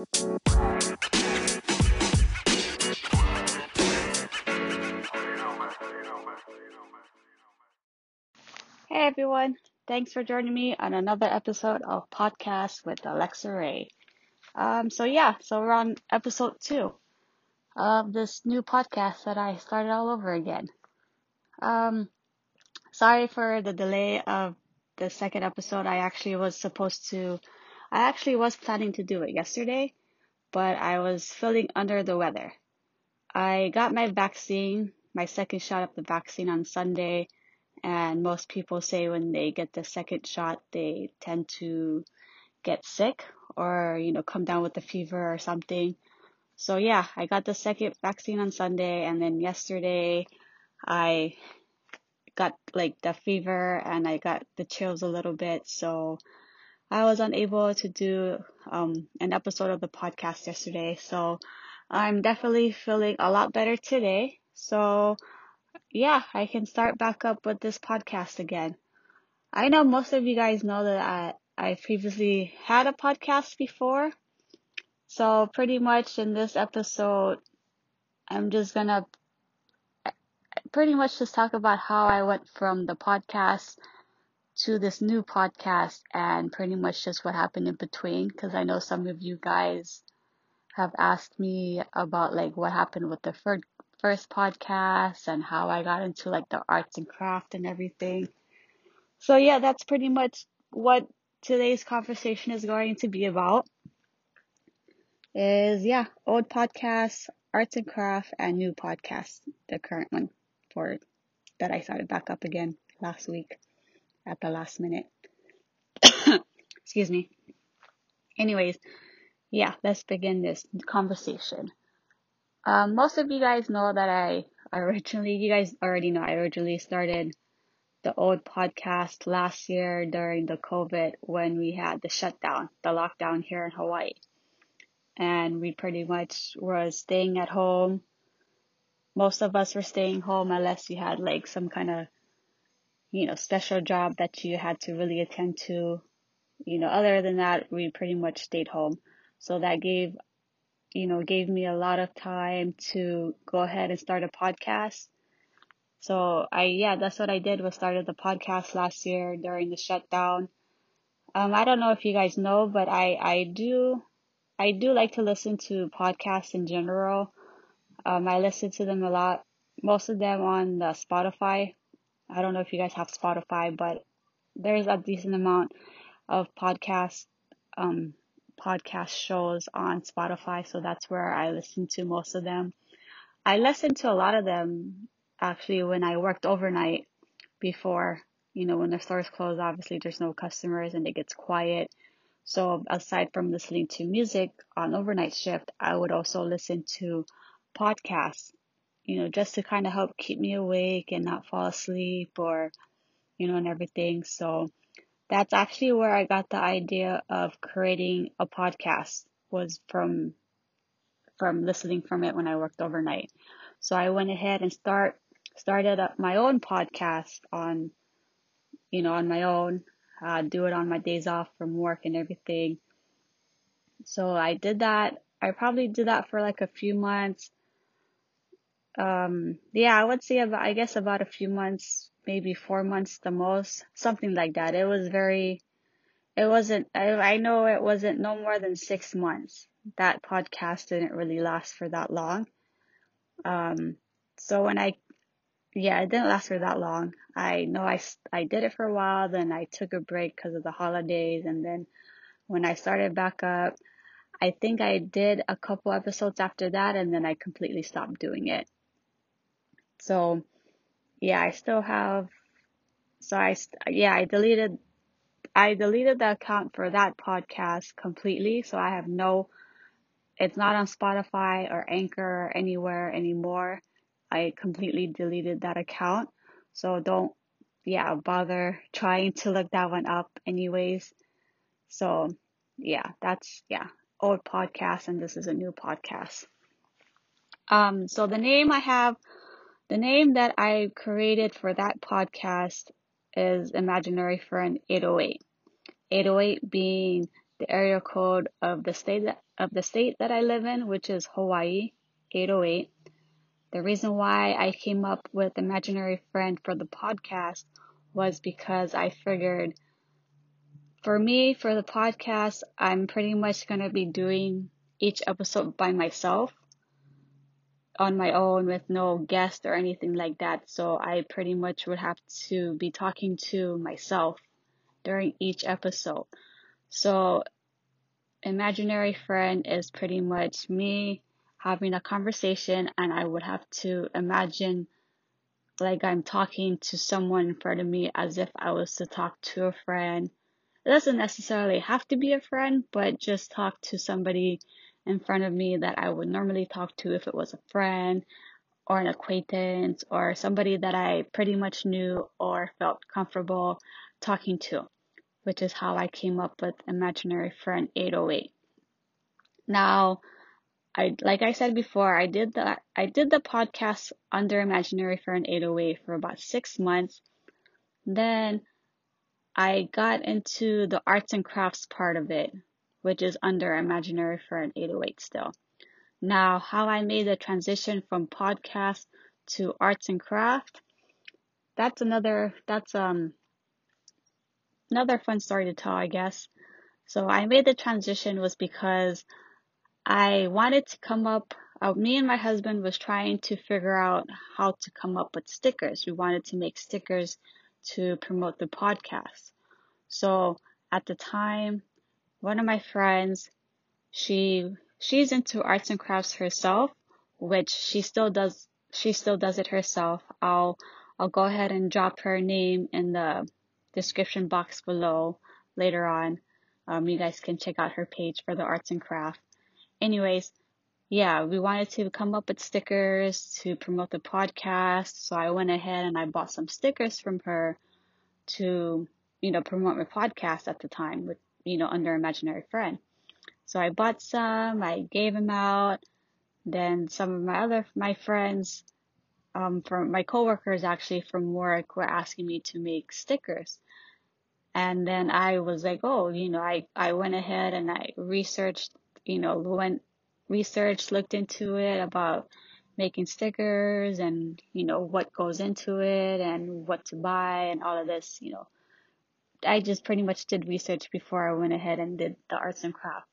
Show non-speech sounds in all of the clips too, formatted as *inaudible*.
Hey everyone, thanks for joining me on another episode of Podcast with Alexa Ray. Um, so yeah, so we're on episode two of this new podcast that I started all over again. Um, sorry for the delay of the second episode. I actually was supposed to, I actually was planning to do it yesterday, but I was feeling under the weather. I got my vaccine, my second shot of the vaccine on Sunday and most people say when they get the second shot, they tend to get sick or, you know, come down with a fever or something. So yeah, I got the second vaccine on Sunday and then yesterday I got like the fever and I got the chills a little bit. So I was unable to do um, an episode of the podcast yesterday. So I'm definitely feeling a lot better today. So yeah, I can start back up with this podcast again. I know most of you guys know that I, I previously had a podcast before. So pretty much in this episode, I'm just gonna pretty much just talk about how I went from the podcast to this new podcast and pretty much just what happened in between because I know some of you guys have asked me about like what happened with the third first podcast and how I got into like the arts and craft and everything. So yeah, that's pretty much what today's conversation is going to be about. Is yeah, old podcasts, arts and craft, and new podcasts. The current one for that I started back up again last week at the last minute. *coughs* Excuse me. Anyways, yeah, let's begin this conversation. Um, most of you guys know that I originally, you guys already know, I originally started the old podcast last year during the COVID when we had the shutdown, the lockdown here in Hawaii. And we pretty much were staying at home. Most of us were staying home unless you had like some kind of, you know, special job that you had to really attend to. You know, other than that, we pretty much stayed home. So that gave you know, gave me a lot of time to go ahead and start a podcast. So I, yeah, that's what I did was started the podcast last year during the shutdown. Um, I don't know if you guys know, but I, I do, I do like to listen to podcasts in general. Um, I listen to them a lot, most of them on the Spotify. I don't know if you guys have Spotify, but there's a decent amount of podcasts, um, podcast shows on Spotify, so that's where I listen to most of them. I listened to a lot of them actually when I worked overnight before, you know, when the stores close, obviously there's no customers and it gets quiet. So aside from listening to music on overnight shift, I would also listen to podcasts, you know, just to kind of help keep me awake and not fall asleep or, you know, and everything. So that's actually where I got the idea of creating a podcast was from from listening from it when I worked overnight. So I went ahead and start started up my own podcast on you know on my own uh, do it on my days off from work and everything. So I did that. I probably did that for like a few months. Um, yeah, I would say about, I guess about a few months maybe four months the most, something like that. It was very, it wasn't, I, I know it wasn't no more than six months. That podcast didn't really last for that long. Um, so when I, yeah, it didn't last for that long. I know I, I did it for a while, then I took a break because of the holidays. And then when I started back up, I think I did a couple episodes after that and then I completely stopped doing it. So, yeah, I still have. So I, yeah, I deleted, I deleted the account for that podcast completely. So I have no, it's not on Spotify or Anchor or anywhere anymore. I completely deleted that account. So don't, yeah, bother trying to look that one up anyways. So yeah, that's, yeah, old podcast and this is a new podcast. Um, so the name I have the name that I created for that podcast is Imaginary Friend 808. 808 being the area code of the state that, of the state that I live in, which is Hawaii 808. The reason why I came up with imaginary friend for the podcast was because I figured for me for the podcast, I'm pretty much going to be doing each episode by myself on my own with no guest or anything like that. So I pretty much would have to be talking to myself during each episode. So imaginary friend is pretty much me having a conversation and I would have to imagine like I'm talking to someone in front of me as if I was to talk to a friend. It doesn't necessarily have to be a friend, but just talk to somebody in front of me that I would normally talk to if it was a friend or an acquaintance or somebody that I pretty much knew or felt comfortable talking to which is how I came up with Imaginary Friend 808. Now, I like I said before, I did the I did the podcast under Imaginary Friend 808 for about six months. Then I got into the arts and crafts part of it, which is under Imaginary Friend 808 still. Now, how I made the transition from podcast to arts and craft, that's another that's um another fun story to tell, I guess. So I made the transition was because I wanted to come up, uh, me and my husband was trying to figure out how to come up with stickers. We wanted to make stickers to promote the podcast. So at the time, one of my friends, she, she's into arts and crafts herself, which she still does, she still does it herself. I'll, I'll go ahead and drop her name in the description box below later on. Um, you guys can check out her page for the arts and craft. Anyways, yeah, we wanted to come up with stickers to promote the podcast. So I went ahead and I bought some stickers from her to, you know, promote my podcast at the time with, you know, under Imaginary Friend. So I bought some, I gave them out. Then some of my other, my friends, um, from my coworkers actually from work were asking me to make stickers. And then I was like, oh, you know, I, I went ahead and I researched, you know, went researched, looked into it about making stickers and, you know, what goes into it and what to buy and all of this, you know. I just pretty much did research before I went ahead and did the arts and craft.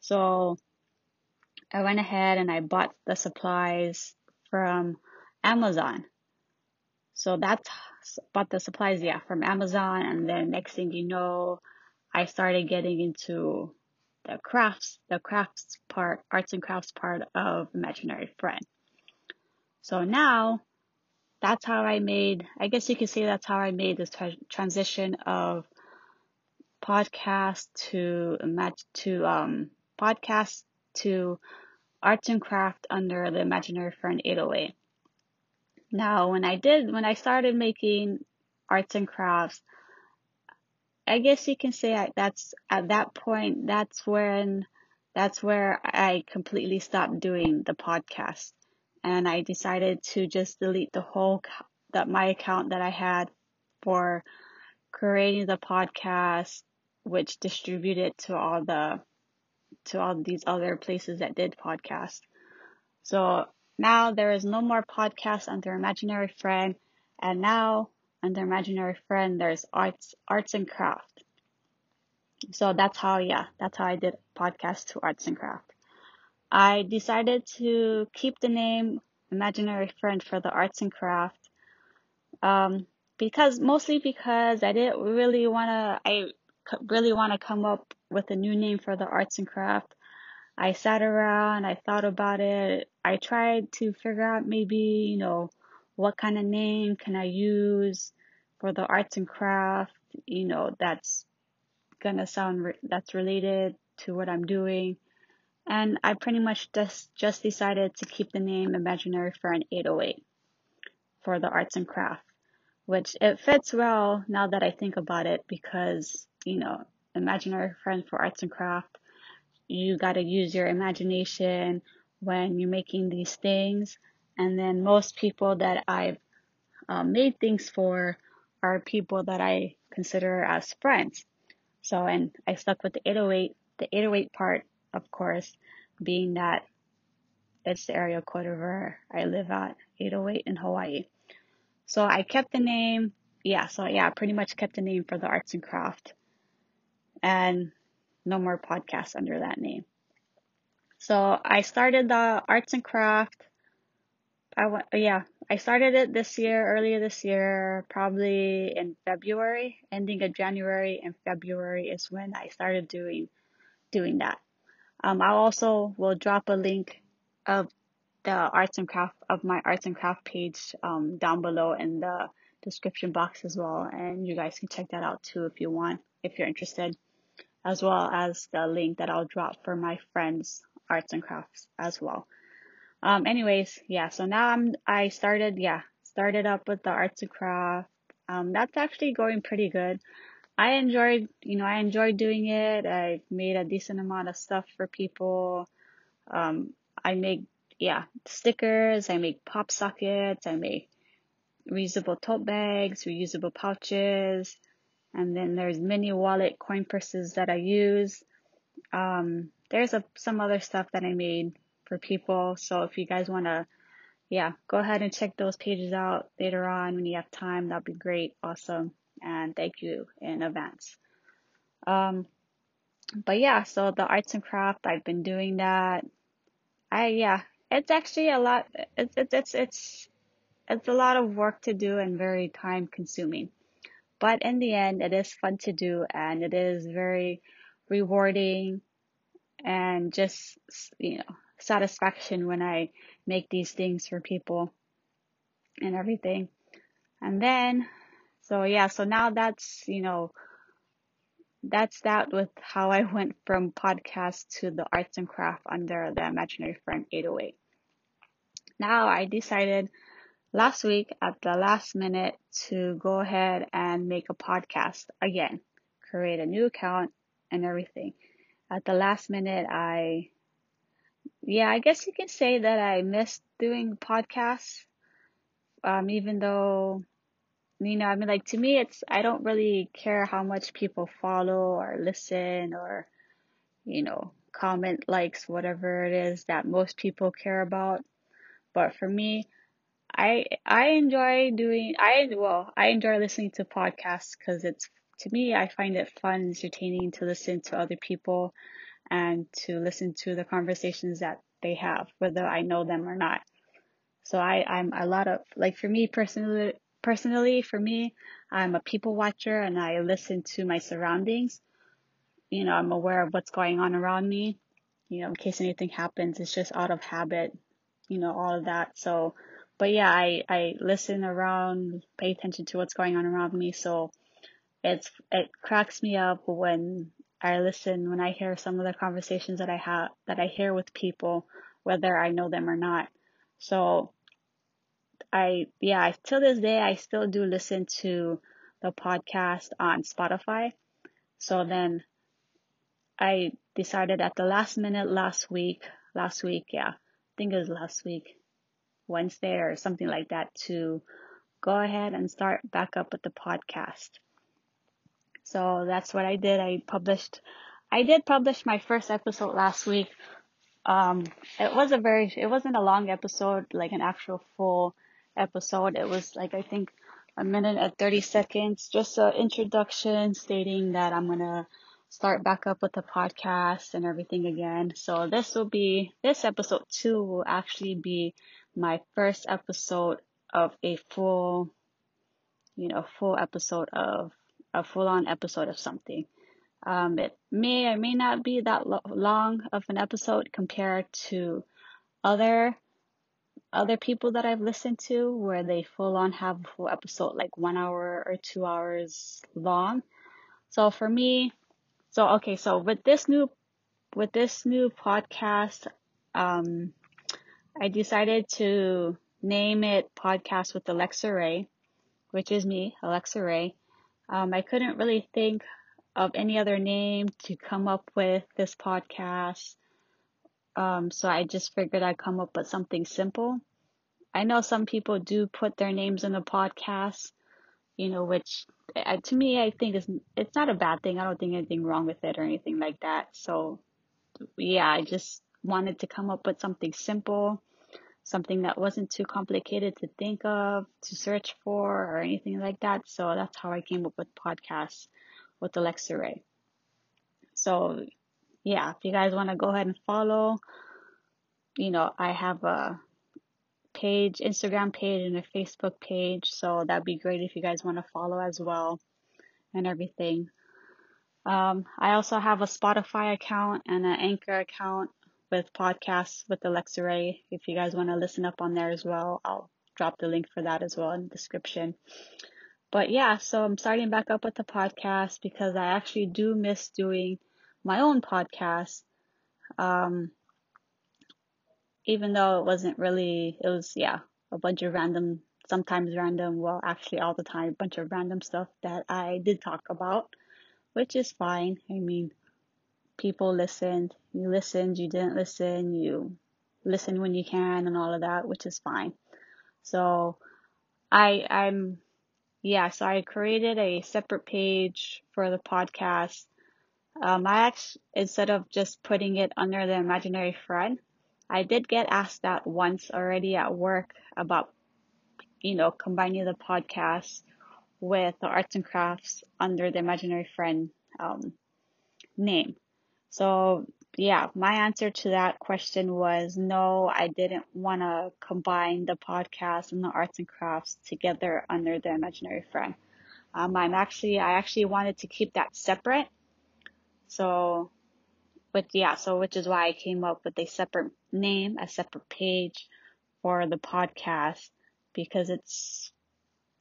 So I went ahead and I bought the supplies from Amazon. So that's bought the supplies, yeah, from Amazon. And then next thing you know, I started getting into the crafts, the crafts part, arts and crafts part of Imaginary Friend. So now that's how I made, I guess you could say that's how I made this tra- transition of podcast to match to um podcast to arts and craft under the Imaginary Friend 808. Now, when I did, when I started making arts and crafts, I guess you can say that's at that point, that's when, that's where I completely stopped doing the podcast. And I decided to just delete the whole, that my account that I had for creating the podcast, which distributed to all the, to all these other places that did podcast. So now there is no more podcast under Imaginary Friend, and now under Imaginary Friend there's arts arts and craft. So that's how yeah, that's how I did podcast to arts and craft. I decided to keep the name Imaginary Friend for the arts and craft. Um, because mostly because I didn't really wanna I really wanna come up with a new name for the arts and craft. I sat around, I thought about it. I tried to figure out maybe, you know, what kind of name can I use for the arts and craft, you know, that's gonna sound re- that's related to what I'm doing. And I pretty much just just decided to keep the name Imaginary Friend 808 for the arts and craft, which it fits well now that I think about it because, you know, Imaginary Friend for arts and craft you got to use your imagination when you're making these things. And then most people that I've uh, made things for are people that I consider as friends. So, and I stuck with the 808 the 808 part, of course, being that it's the area code of where I live at, 808 in Hawaii. So I kept the name. Yeah, so yeah, pretty much kept the name for the arts and craft. And no more podcasts under that name. So I started the arts and craft. I went, yeah, I started it this year, earlier this year, probably in February, ending of January and February is when I started doing doing that. Um, I also will drop a link of the arts and craft of my arts and craft page um, down below in the description box as well, and you guys can check that out too if you want, if you're interested, as well as the link that I'll drop for my friends' arts and crafts as well. Um, anyways, yeah, so now I'm, I started, yeah, started up with the arts and craft. Um, that's actually going pretty good. I enjoyed, you know, I enjoyed doing it. I made a decent amount of stuff for people. Um, I make, yeah, stickers. I make pop sockets. I make reusable tote bags, reusable pouches. And then there's mini wallet coin purses that I use. Um, there's a, some other stuff that I made for people. So if you guys want to, yeah, go ahead and check those pages out later on when you have time. That'd be great. Awesome. And thank you in advance. Um, but yeah, so the arts and craft, I've been doing that. I, yeah, it's actually a lot. It's, it's, it's, it's, it's a lot of work to do and very time consuming. But in the end, it is fun to do and it is very rewarding and just, you know, satisfaction when I make these things for people and everything. And then, so yeah, so now that's, you know, that's that with how I went from podcast to the arts and craft under the imaginary friend 808. Now I decided last week at the last minute to go ahead and make a podcast again, create a new account and everything. At the last minute, I yeah, I guess you can say that I missed doing podcasts. Um, even though, you know, I mean, like to me, it's, I don't really care how much people follow or listen or, you know, comment, likes, whatever it is that most people care about. But for me, I, I enjoy doing, I, well, I enjoy listening to podcasts because it's, to me, I find it fun, and entertaining to listen to other people and to listen to the conversations that they have, whether I know them or not. So I, I'm a lot of, like for me personally, personally, for me, I'm a people watcher and I listen to my surroundings. You know, I'm aware of what's going on around me. You know, in case anything happens, it's just out of habit, you know, all of that. So, but yeah, I, I listen around, pay attention to what's going on around me. So it's, it cracks me up when I listen when I hear some of the conversations that I have that I hear with people, whether I know them or not. So I yeah, till this day I still do listen to the podcast on Spotify. So then I decided at the last minute last week, last week, yeah, I think it was last week, Wednesday or something like that, to go ahead and start back up with the podcast. So that's what I did. I published, I did publish my first episode last week. Um, it was a very, it wasn't a long episode, like an actual full episode. It was like, I think a minute and 30 seconds, just an introduction stating that I'm going to start back up with the podcast and everything again. So this will be, this episode two will actually be my first episode of a full, you know, full episode of a full on episode of something. Um, it may or may not be that lo- long of an episode compared to other other people that I've listened to where they full on have a full episode like one hour or two hours long. So for me, so okay, so with this new with this new podcast, um, I decided to name it Podcast with Alexa Ray, which is me, Alexa Ray. Um, I couldn't really think of any other name to come up with this podcast. Um, so I just figured I'd come up with something simple. I know some people do put their names in the podcast, you know, which I, to me, I think it's it's not a bad thing. I don't think anything wrong with it or anything like that. So, yeah, I just wanted to come up with something simple, something that wasn't too complicated to think of, to search for, or anything like that. So that's how I came up with podcasts with Alexa Ray. So, yeah, if you guys want to go ahead and follow, you know, I have a page, Instagram page, and a Facebook page. So that'd be great if you guys want to follow as well and everything. Um, I also have a Spotify account and an Anchor account with podcasts with Alexa Ray. If you guys want to listen up on there as well, I'll drop the link for that as well in the description. But yeah, so I'm starting back up with the podcast because I actually do miss doing my own podcast. Um, even though it wasn't really, it was, yeah, a bunch of random, sometimes random, well, actually all the time, a bunch of random stuff that I did talk about, which is fine. I mean, people listened, you listened, you didn't listen, you listen when you can and all of that, which is fine. So I, I'm, yeah, so I created a separate page for the podcast. Um, I actually, instead of just putting it under the imaginary friend, I did get asked that once already at work about, you know, combining the podcast with the arts and crafts under the imaginary friend um, name. So yeah, my answer to that question was no, I didn't want to combine the podcast and the arts and crafts together under the imaginary friend. Um, I'm actually, I actually wanted to keep that separate. So but yeah, so which is why I came up with a separate name, a separate page for the podcast because it's,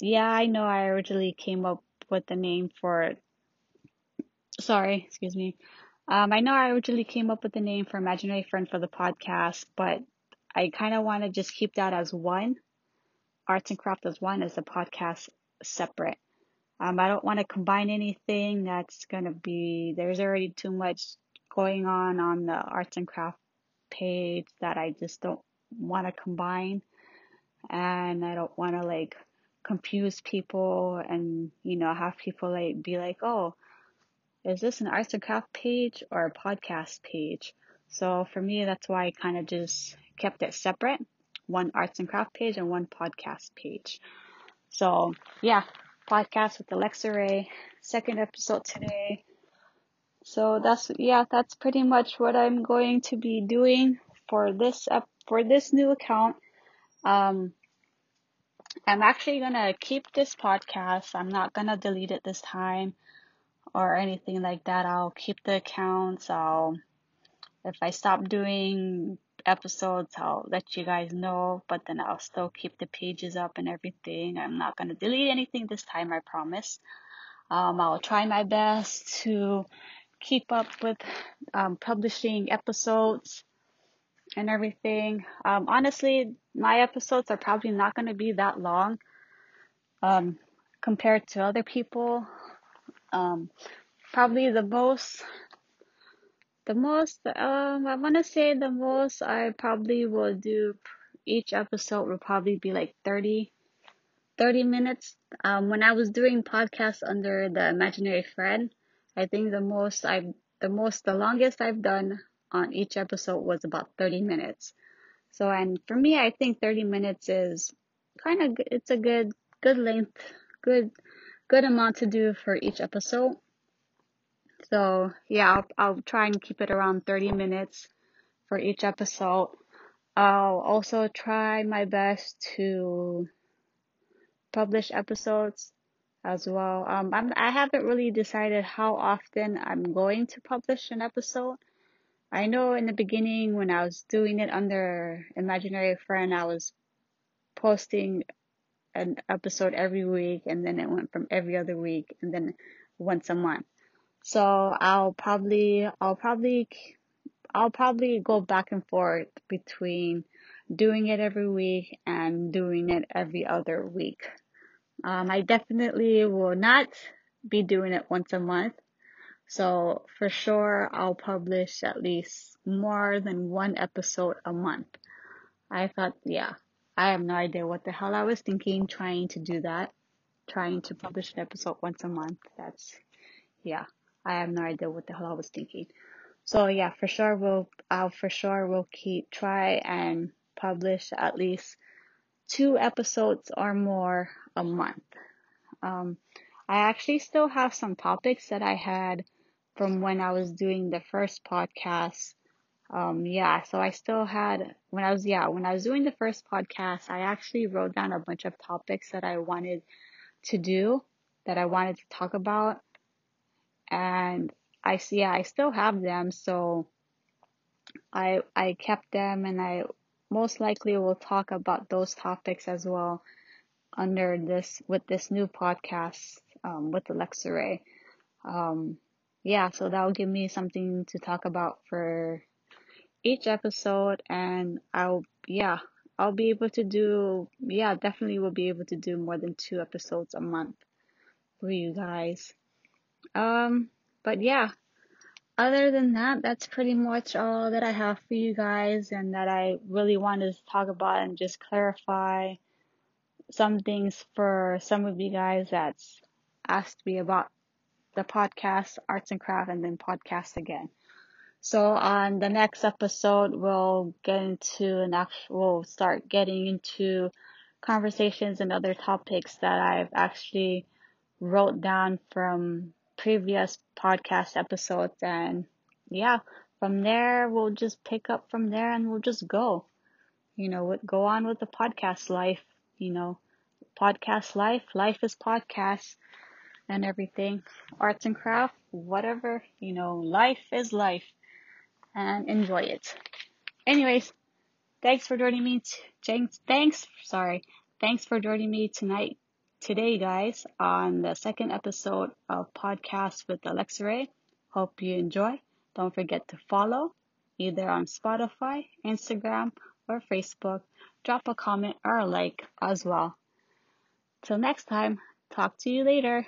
yeah, I know I originally came up with the name for, sorry, excuse me. Um, I know I originally came up with the name for Imaginary Friend for the podcast, but I kind of want to just keep that as one, arts and craft as one, as the podcast separate. Um, I don't want to combine anything. That's going to be, there's already too much going on on the arts and craft page that I just don't want to combine. And I don't want to like confuse people and you know have people like be like oh is this an arts and craft page or a podcast page? So for me that's why I kind of just kept it separate. One arts and craft page and one podcast page. So yeah podcast with Alexa Ray second episode today so that's, yeah, that's pretty much what I'm going to be doing for this, up for this new account. Um, I'm actually gonna keep this podcast. I'm not gonna delete it this time or anything like that. I'll keep the accounts. I'll, if I stop doing episodes, I'll let you guys know, but then I'll still keep the pages up and everything. I'm not gonna delete anything this time, I promise. Um, I'll try my best to keep up with um, publishing episodes and everything. Um, honestly, my episodes are probably not going to be that long um, compared to other people. Um, probably the most, the most, um, I want to say the most I probably will do each episode will probably be like 30, 30 minutes. Um, when I was doing podcasts under the imaginary friend, I think the most I've the most the longest I've done on each episode was about 30 minutes. So and for me I think 30 minutes is kind of it's a good good length, good good amount to do for each episode. So yeah, I'll, I'll try and keep it around 30 minutes for each episode. I'll also try my best to publish episodes as well. Um, I'm, I haven't really decided how often I'm going to publish an episode. I know in the beginning when I was doing it under Imaginary Friend, I was posting an episode every week and then it went from every other week and then once a month. So I'll probably, I'll probably, I'll probably go back and forth between doing it every week and doing it every other week. Um, I definitely will not be doing it once a month. So for sure, I'll publish at least more than one episode a month. I thought, yeah, I have no idea what the hell I was thinking trying to do that. trying to publish an episode once a month. That's, yeah, I have no idea what the hell I was thinking. So yeah, for sure we'll, I'll for sure we'll keep, try and publish at least two episodes or more a month. Um, I actually still have some topics that I had from when I was doing the first podcast. Um, yeah, so I still had, when I was, yeah, when I was doing the first podcast, I actually wrote down a bunch of topics that I wanted to do, that I wanted to talk about. And I see, I still have them. So I, I kept them and I most likely will talk about those topics as well under this, with this new podcast, um, with Alexa Ray. Um, yeah, so that'll give me something to talk about for each episode and I'll, yeah, I'll be able to do, yeah, definitely will be able to do more than two episodes a month for you guys. Um, but yeah, other than that, that's pretty much all that I have for you guys and that I really wanted to talk about and just clarify some things for some of you guys that's asked me about the podcast, Arts and Craft, and then podcast again. So on the next episode, we'll get into an actual, we'll start getting into conversations and other topics that I've actually wrote down from previous podcast episodes. And yeah, from there, we'll just pick up from there and we'll just go, you know, go on with the podcast life, you know, podcast life. Life is podcast and everything. Arts and craft, whatever, you know, life is life and enjoy it. Anyways, thanks for joining me. T- thanks, sorry. Thanks for joining me tonight, today, guys, on the second episode of Podcast with Alexa Ray. Hope you enjoy. Don't forget to follow either on Spotify, Instagram, or Facebook. Drop a comment or a like as well. Till next time, talk to you later.